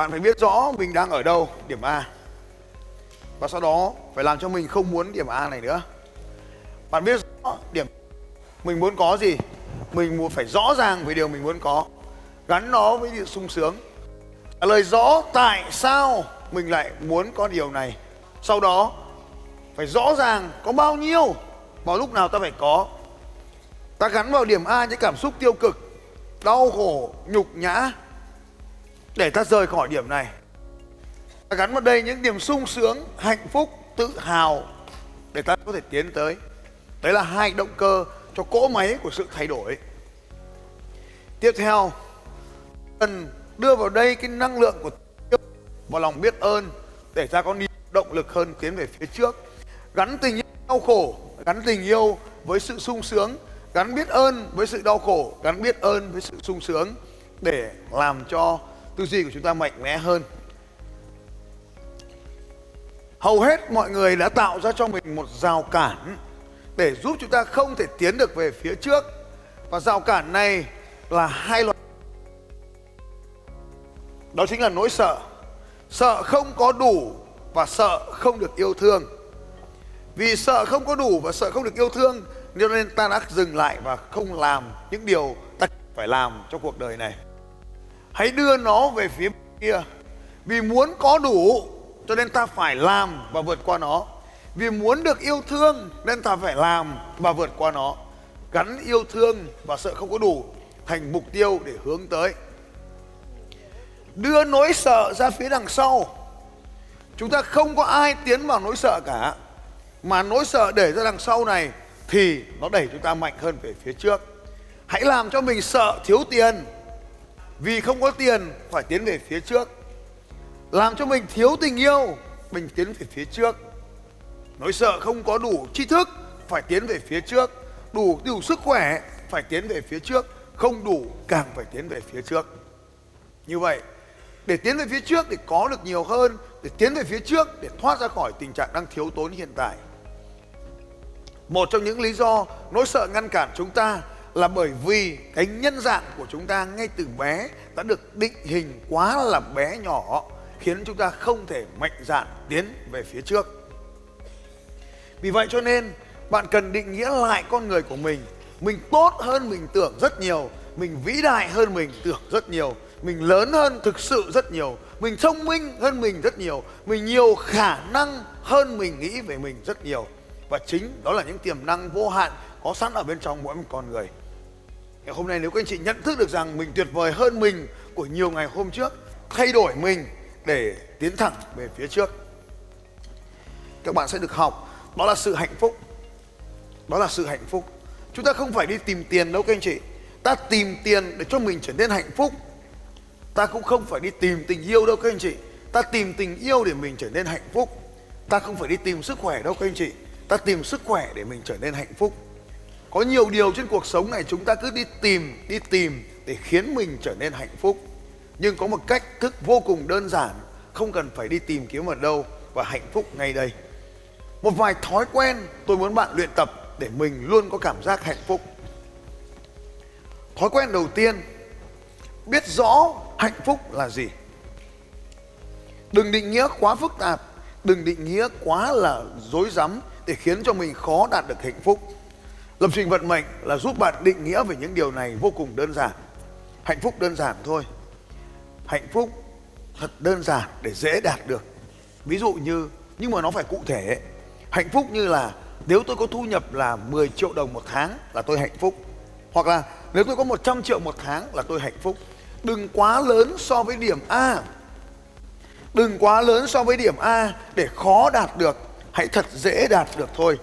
Bạn phải biết rõ mình đang ở đâu, điểm A. Và sau đó phải làm cho mình không muốn điểm A này nữa. Bạn biết rõ điểm mình muốn có gì, mình muốn phải rõ ràng về điều mình muốn có, gắn nó với sự sung sướng. Trả lời rõ tại sao mình lại muốn có điều này. Sau đó phải rõ ràng có bao nhiêu, vào lúc nào ta phải có. Ta gắn vào điểm A những cảm xúc tiêu cực, đau khổ, nhục nhã, để ta rời khỏi điểm này. Ta gắn vào đây những niềm sung sướng, hạnh phúc, tự hào để ta có thể tiến tới. Đấy là hai động cơ cho cỗ máy của sự thay đổi. Tiếp theo, cần đưa vào đây cái năng lượng của và lòng biết ơn để ta có động lực hơn tiến về phía trước. Gắn tình yêu đau khổ, gắn tình yêu với sự sung sướng, gắn biết ơn với sự đau khổ, gắn biết ơn với sự sung sướng để làm cho tư duy của chúng ta mạnh mẽ hơn. Hầu hết mọi người đã tạo ra cho mình một rào cản để giúp chúng ta không thể tiến được về phía trước. Và rào cản này là hai loại. Đó chính là nỗi sợ. Sợ không có đủ và sợ không được yêu thương. Vì sợ không có đủ và sợ không được yêu thương, nên ta đã dừng lại và không làm những điều ta phải làm trong cuộc đời này hãy đưa nó về phía kia. Vì muốn có đủ, cho nên ta phải làm và vượt qua nó. Vì muốn được yêu thương, nên ta phải làm và vượt qua nó. Gắn yêu thương và sợ không có đủ thành mục tiêu để hướng tới. Đưa nỗi sợ ra phía đằng sau. Chúng ta không có ai tiến vào nỗi sợ cả. Mà nỗi sợ để ra đằng sau này thì nó đẩy chúng ta mạnh hơn về phía trước. Hãy làm cho mình sợ thiếu tiền vì không có tiền, phải tiến về phía trước. Làm cho mình thiếu tình yêu, mình tiến về phía trước. Nỗi sợ không có đủ tri thức, phải tiến về phía trước. Đủ đủ sức khỏe, phải tiến về phía trước. Không đủ, càng phải tiến về phía trước. Như vậy, để tiến về phía trước để có được nhiều hơn. Để tiến về phía trước để thoát ra khỏi tình trạng đang thiếu tốn hiện tại. Một trong những lý do nỗi sợ ngăn cản chúng ta là bởi vì cái nhân dạng của chúng ta ngay từ bé đã được định hình quá là bé nhỏ khiến chúng ta không thể mạnh dạn tiến về phía trước. Vì vậy cho nên bạn cần định nghĩa lại con người của mình. Mình tốt hơn mình tưởng rất nhiều, mình vĩ đại hơn mình tưởng rất nhiều, mình lớn hơn thực sự rất nhiều, mình thông minh hơn mình rất nhiều, mình nhiều khả năng hơn mình nghĩ về mình rất nhiều. Và chính đó là những tiềm năng vô hạn có sẵn ở bên trong mỗi một con người. Ngày hôm nay nếu các anh chị nhận thức được rằng mình tuyệt vời hơn mình của nhiều ngày hôm trước, thay đổi mình để tiến thẳng về phía trước. Các bạn sẽ được học đó là sự hạnh phúc. Đó là sự hạnh phúc. Chúng ta không phải đi tìm tiền đâu các anh chị. Ta tìm tiền để cho mình trở nên hạnh phúc. Ta cũng không phải đi tìm tình yêu đâu các anh chị. Ta tìm tình yêu để mình trở nên hạnh phúc. Ta không phải đi tìm sức khỏe đâu các anh chị. Ta tìm sức khỏe để mình trở nên hạnh phúc có nhiều điều trên cuộc sống này chúng ta cứ đi tìm đi tìm để khiến mình trở nên hạnh phúc. Nhưng có một cách thức vô cùng đơn giản, không cần phải đi tìm kiếm ở đâu và hạnh phúc ngay đây. Một vài thói quen tôi muốn bạn luyện tập để mình luôn có cảm giác hạnh phúc. Thói quen đầu tiên, biết rõ hạnh phúc là gì. Đừng định nghĩa quá phức tạp, đừng định nghĩa quá là dối rắm để khiến cho mình khó đạt được hạnh phúc. Lập trình vận mệnh là giúp bạn định nghĩa về những điều này vô cùng đơn giản. Hạnh phúc đơn giản thôi. hạnh phúc thật đơn giản để dễ đạt được. Ví dụ như, nhưng mà nó phải cụ thể hạnh phúc như là, nếu tôi có thu nhập là 10 triệu đồng một tháng là tôi hạnh phúc. Hoặc là, nếu tôi có 100 triệu một tháng là tôi hạnh phúc. Đừng quá lớn so với điểm A. Đừng quá lớn so với điểm A để khó đạt được. Hãy thật dễ đạt được thôi.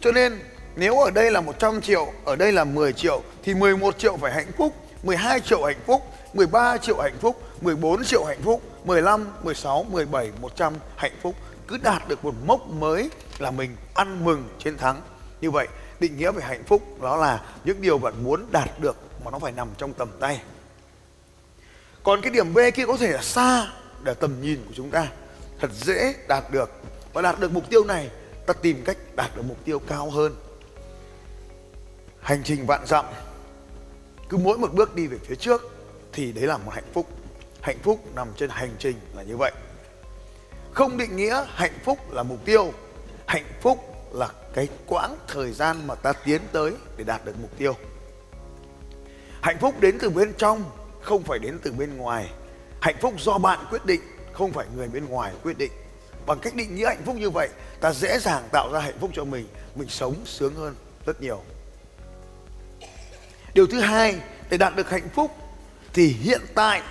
Cho nên nếu ở đây là 100 triệu ở đây là 10 triệu thì 11 triệu phải hạnh phúc 12 triệu hạnh phúc 13 triệu hạnh phúc 14 triệu hạnh phúc 15, 16, 17, 100 hạnh phúc. Cứ đạt được một mốc mới là mình ăn mừng chiến thắng. Như vậy định nghĩa về hạnh phúc đó là những điều bạn muốn đạt được mà nó phải nằm trong tầm tay. Còn cái điểm B kia có thể là xa để tầm nhìn của chúng ta. Thật dễ đạt được. Và đạt được mục tiêu này ta tìm cách đạt được mục tiêu cao hơn hành trình vạn dặm. Cứ mỗi một bước đi về phía trước thì đấy là một hạnh phúc. Hạnh phúc nằm trên hành trình là như vậy. Không định nghĩa hạnh phúc là mục tiêu, hạnh phúc là cái quãng thời gian mà ta tiến tới để đạt được mục tiêu. Hạnh phúc đến từ bên trong, không phải đến từ bên ngoài. Hạnh phúc do bạn quyết định, không phải người bên ngoài quyết định. Bằng cách định nghĩa hạnh phúc như vậy, ta dễ dàng tạo ra hạnh phúc cho mình. Mình sống sướng hơn rất nhiều điều thứ hai, để đạt được hạnh phúc, thì hiện tại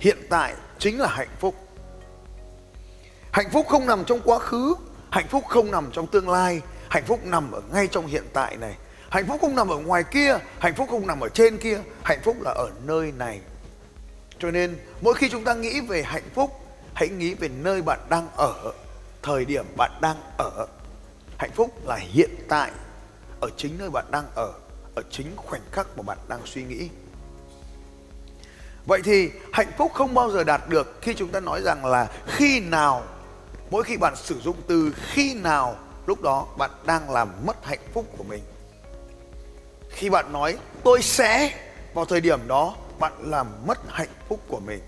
hiện tại chính là hạnh phúc. Hạnh phúc không nằm trong quá khứ, hạnh phúc không nằm trong tương lai, hạnh phúc nằm ở ngay trong hiện tại này. Hạnh phúc không nằm ở ngoài kia, hạnh phúc không nằm ở trên kia, hạnh phúc là ở nơi này. Cho nên, mỗi khi chúng ta nghĩ về hạnh phúc, hãy nghĩ về nơi bạn đang ở, thời điểm bạn đang ở. Hạnh phúc là hiện tại, ở chính nơi bạn đang ở ở chính khoảnh khắc mà bạn đang suy nghĩ. Vậy thì hạnh phúc không bao giờ đạt được khi chúng ta nói rằng là khi nào, mỗi khi bạn sử dụng từ khi nào, lúc đó bạn đang làm mất hạnh phúc của mình. Khi bạn nói, tôi sẽ, vào thời điểm đó, bạn làm mất hạnh phúc của mình.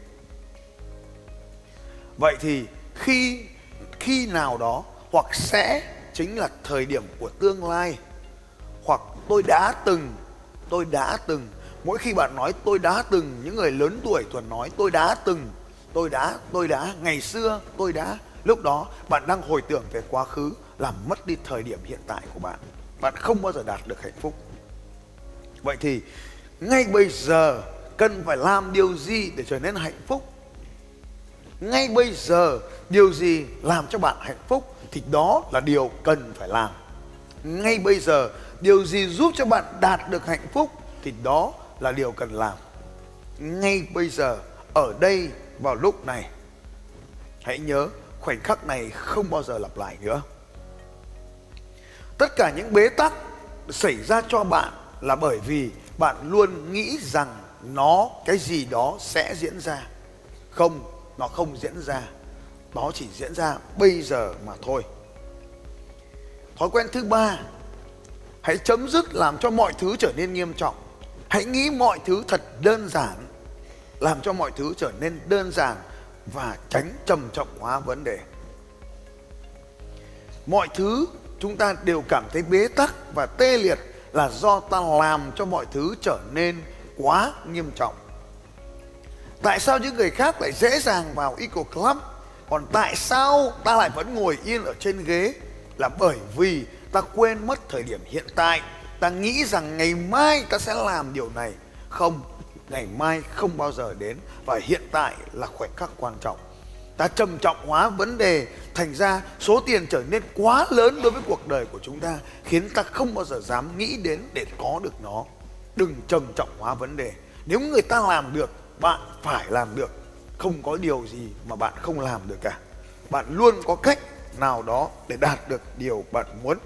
Vậy thì khi khi nào đó, hoặc sẽ chính là thời điểm của tương lai, hoặc tôi đã từng, tôi đã từng. Mỗi khi bạn nói tôi đã từng, những người lớn tuổi thường nói tôi đã từng, tôi đã tôi đã, ngày xưa tôi đã. Lúc đó, bạn đang hồi tưởng về quá khứ, làm mất đi thời điểm hiện tại của bạn. Bạn không bao giờ đạt được hạnh phúc. Vậy thì, ngay bây giờ, cần phải làm điều gì để trở nên hạnh phúc? Ngay bây giờ, điều gì làm cho bạn hạnh phúc? Thì đó là điều cần phải làm ngay bây giờ, điều gì giúp cho bạn đạt được hạnh phúc thì đó là điều cần làm. Ngay bây giờ, ở đây, vào lúc này. Hãy nhớ, khoảnh khắc này không bao giờ lặp lại nữa. Tất cả những bế tắc xảy ra cho bạn là bởi vì bạn luôn nghĩ rằng nó, cái gì đó sẽ diễn ra. Không, nó không diễn ra. Nó chỉ diễn ra bây giờ mà thôi thói quen thứ ba, hãy chấm dứt làm cho mọi thứ trở nên nghiêm trọng. Hãy nghĩ mọi thứ thật đơn giản, làm cho mọi thứ trở nên đơn giản và tránh trầm trọng hóa vấn đề. Mọi thứ chúng ta đều cảm thấy bế tắc và tê liệt là do ta làm cho mọi thứ trở nên quá nghiêm trọng. Tại sao những người khác lại dễ dàng vào Eco Club? Còn tại sao ta lại vẫn ngồi yên ở trên ghế? Là bởi vì ta quên mất thời điểm hiện tại. Ta nghĩ rằng ngày mai ta sẽ làm điều này. Không, ngày mai không bao giờ đến và hiện tại là khoảnh khắc quan trọng. Ta trầm trọng hóa vấn đề, thành ra số tiền trở nên quá lớn đối với cuộc đời của chúng ta, khiến ta không bao giờ dám nghĩ đến để có được nó. Đừng trầm trọng hóa vấn đề. Nếu người ta làm được, bạn phải làm được. Không có điều gì mà bạn không làm được cả. Bạn luôn có cách nào đó để đạt được điều bạn muốn.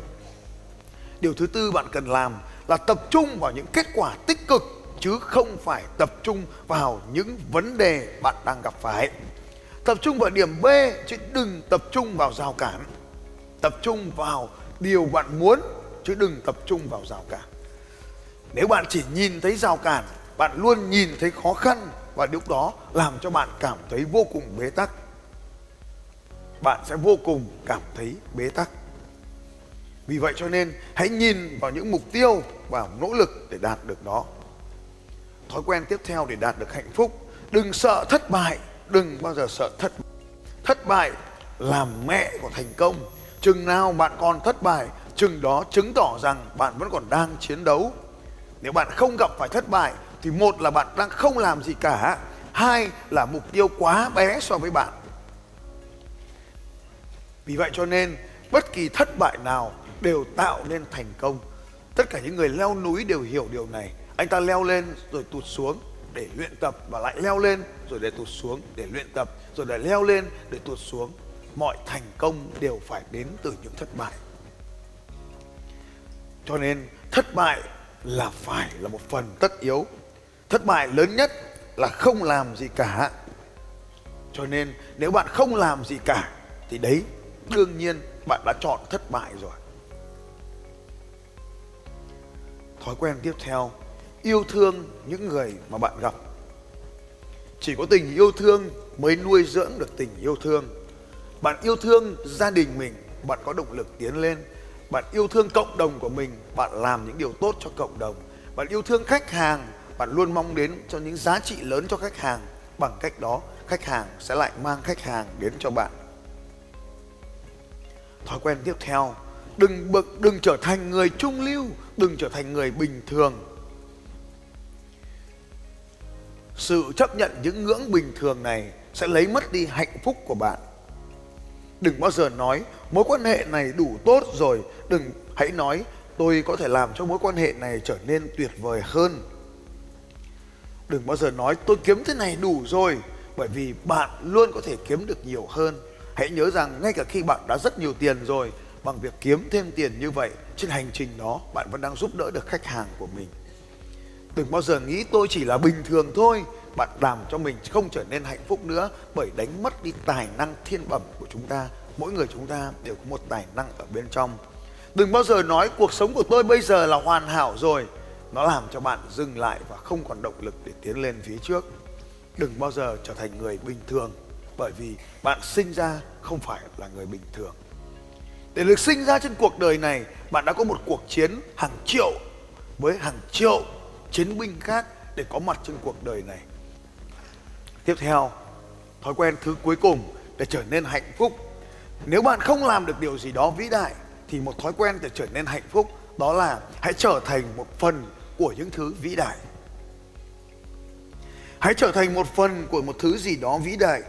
Điều thứ tư bạn cần làm là tập trung vào những kết quả tích cực, chứ không phải tập trung vào những vấn đề bạn đang gặp phải. Tập trung vào điểm b, chứ đừng tập trung vào rào cản. Tập trung vào điều bạn muốn, chứ đừng tập trung vào rào cản. Nếu bạn chỉ nhìn thấy rào cản, bạn luôn nhìn thấy khó khăn, và lúc đó làm cho bạn cảm thấy vô cùng bế tắc bạn sẽ vô cùng cảm thấy bế tắc. Vì vậy cho nên, hãy nhìn vào những mục tiêu và nỗ lực để đạt được nó. Thói quen tiếp theo để đạt được hạnh phúc, đừng sợ thất bại, đừng bao giờ sợ thất thất bại là mẹ của thành công. Chừng nào bạn còn thất bại, chừng đó chứng tỏ rằng bạn vẫn còn đang chiến đấu. Nếu bạn không gặp phải thất bại, thì một là bạn đang không làm gì cả. Hai là mục tiêu quá bé so với bạn vì vậy cho nên, bất kỳ thất bại nào đều tạo nên thành công. Tất cả những người leo núi đều hiểu điều này. Anh ta leo lên rồi tụt xuống để luyện tập và lại leo lên rồi để tụt xuống để luyện tập, rồi lại leo lên để tụt xuống. Mọi thành công đều phải đến từ những thất bại. Cho nên, thất bại là phải là một phần tất yếu. Thất bại lớn nhất là không làm gì cả. Cho nên, nếu bạn không làm gì cả, thì đấy đương nhiên bạn đã chọn thất bại rồi. Thói quen tiếp theo, yêu thương những người mà bạn gặp. Chỉ có tình yêu thương mới nuôi dưỡng được tình yêu thương. Bạn yêu thương gia đình mình, bạn có động lực tiến lên. Bạn yêu thương cộng đồng của mình, bạn làm những điều tốt cho cộng đồng. Bạn yêu thương khách hàng, bạn luôn mong đến cho những giá trị lớn cho khách hàng. Bằng cách đó, khách hàng sẽ lại mang khách hàng đến cho bạn thói quen tiếp theo, đừng bực, đừng trở thành người trung lưu, đừng trở thành người bình thường. Sự chấp nhận những ngưỡng bình thường này sẽ lấy mất đi hạnh phúc của bạn. Đừng bao giờ nói, mối quan hệ này đủ tốt rồi. Đừng, hãy nói, tôi có thể làm cho mối quan hệ này trở nên tuyệt vời hơn. Đừng bao giờ nói, tôi kiếm thế này đủ rồi. Bởi vì bạn luôn có thể kiếm được nhiều hơn hãy nhớ rằng ngay cả khi bạn đã rất nhiều tiền rồi, bằng việc kiếm thêm tiền như vậy, trên hành trình đó bạn vẫn đang giúp đỡ được khách hàng của mình. Đừng bao giờ nghĩ tôi chỉ là bình thường thôi. Bạn làm cho mình không trở nên hạnh phúc nữa bởi đánh mất đi tài năng thiên bẩm của chúng ta. Mỗi người chúng ta đều có một tài năng ở bên trong. Đừng bao giờ nói cuộc sống của tôi bây giờ là hoàn hảo rồi. Nó làm cho bạn dừng lại và không còn động lực để tiến lên phía trước. Đừng bao giờ trở thành người bình thường bởi vì bạn sinh ra không phải là người bình thường. Để được sinh ra trên cuộc đời này, bạn đã có một cuộc chiến hàng triệu với hàng triệu chiến binh khác để có mặt trên cuộc đời này. Tiếp theo, thói quen thứ cuối cùng để trở nên hạnh phúc. Nếu bạn không làm được điều gì đó vĩ đại, thì một thói quen để trở nên hạnh phúc đó là hãy trở thành một phần của những thứ vĩ đại. Hãy trở thành một phần của một thứ gì đó vĩ đại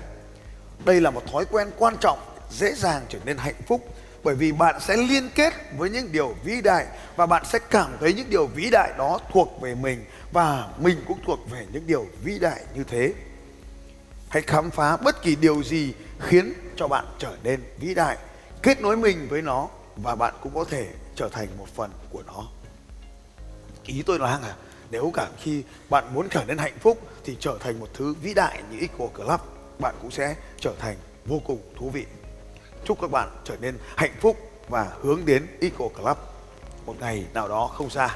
đây là một thói quen quan trọng, dễ dàng trở nên hạnh phúc, bởi vì bạn sẽ liên kết với những điều vĩ đại và bạn sẽ cảm thấy những điều vĩ đại đó thuộc về mình và mình cũng thuộc về những điều vĩ đại như thế. Hãy khám phá bất kỳ điều gì khiến cho bạn trở nên vĩ đại, kết nối mình với nó và bạn cũng có thể trở thành một phần của nó. Ý tôi nói là nếu cả khi bạn muốn trở nên hạnh phúc thì trở thành một thứ vĩ đại như Equal Club bạn cũng sẽ trở thành vô cùng thú vị. Chúc các bạn trở nên hạnh phúc và hướng đến Eco Club. Một ngày nào đó không xa.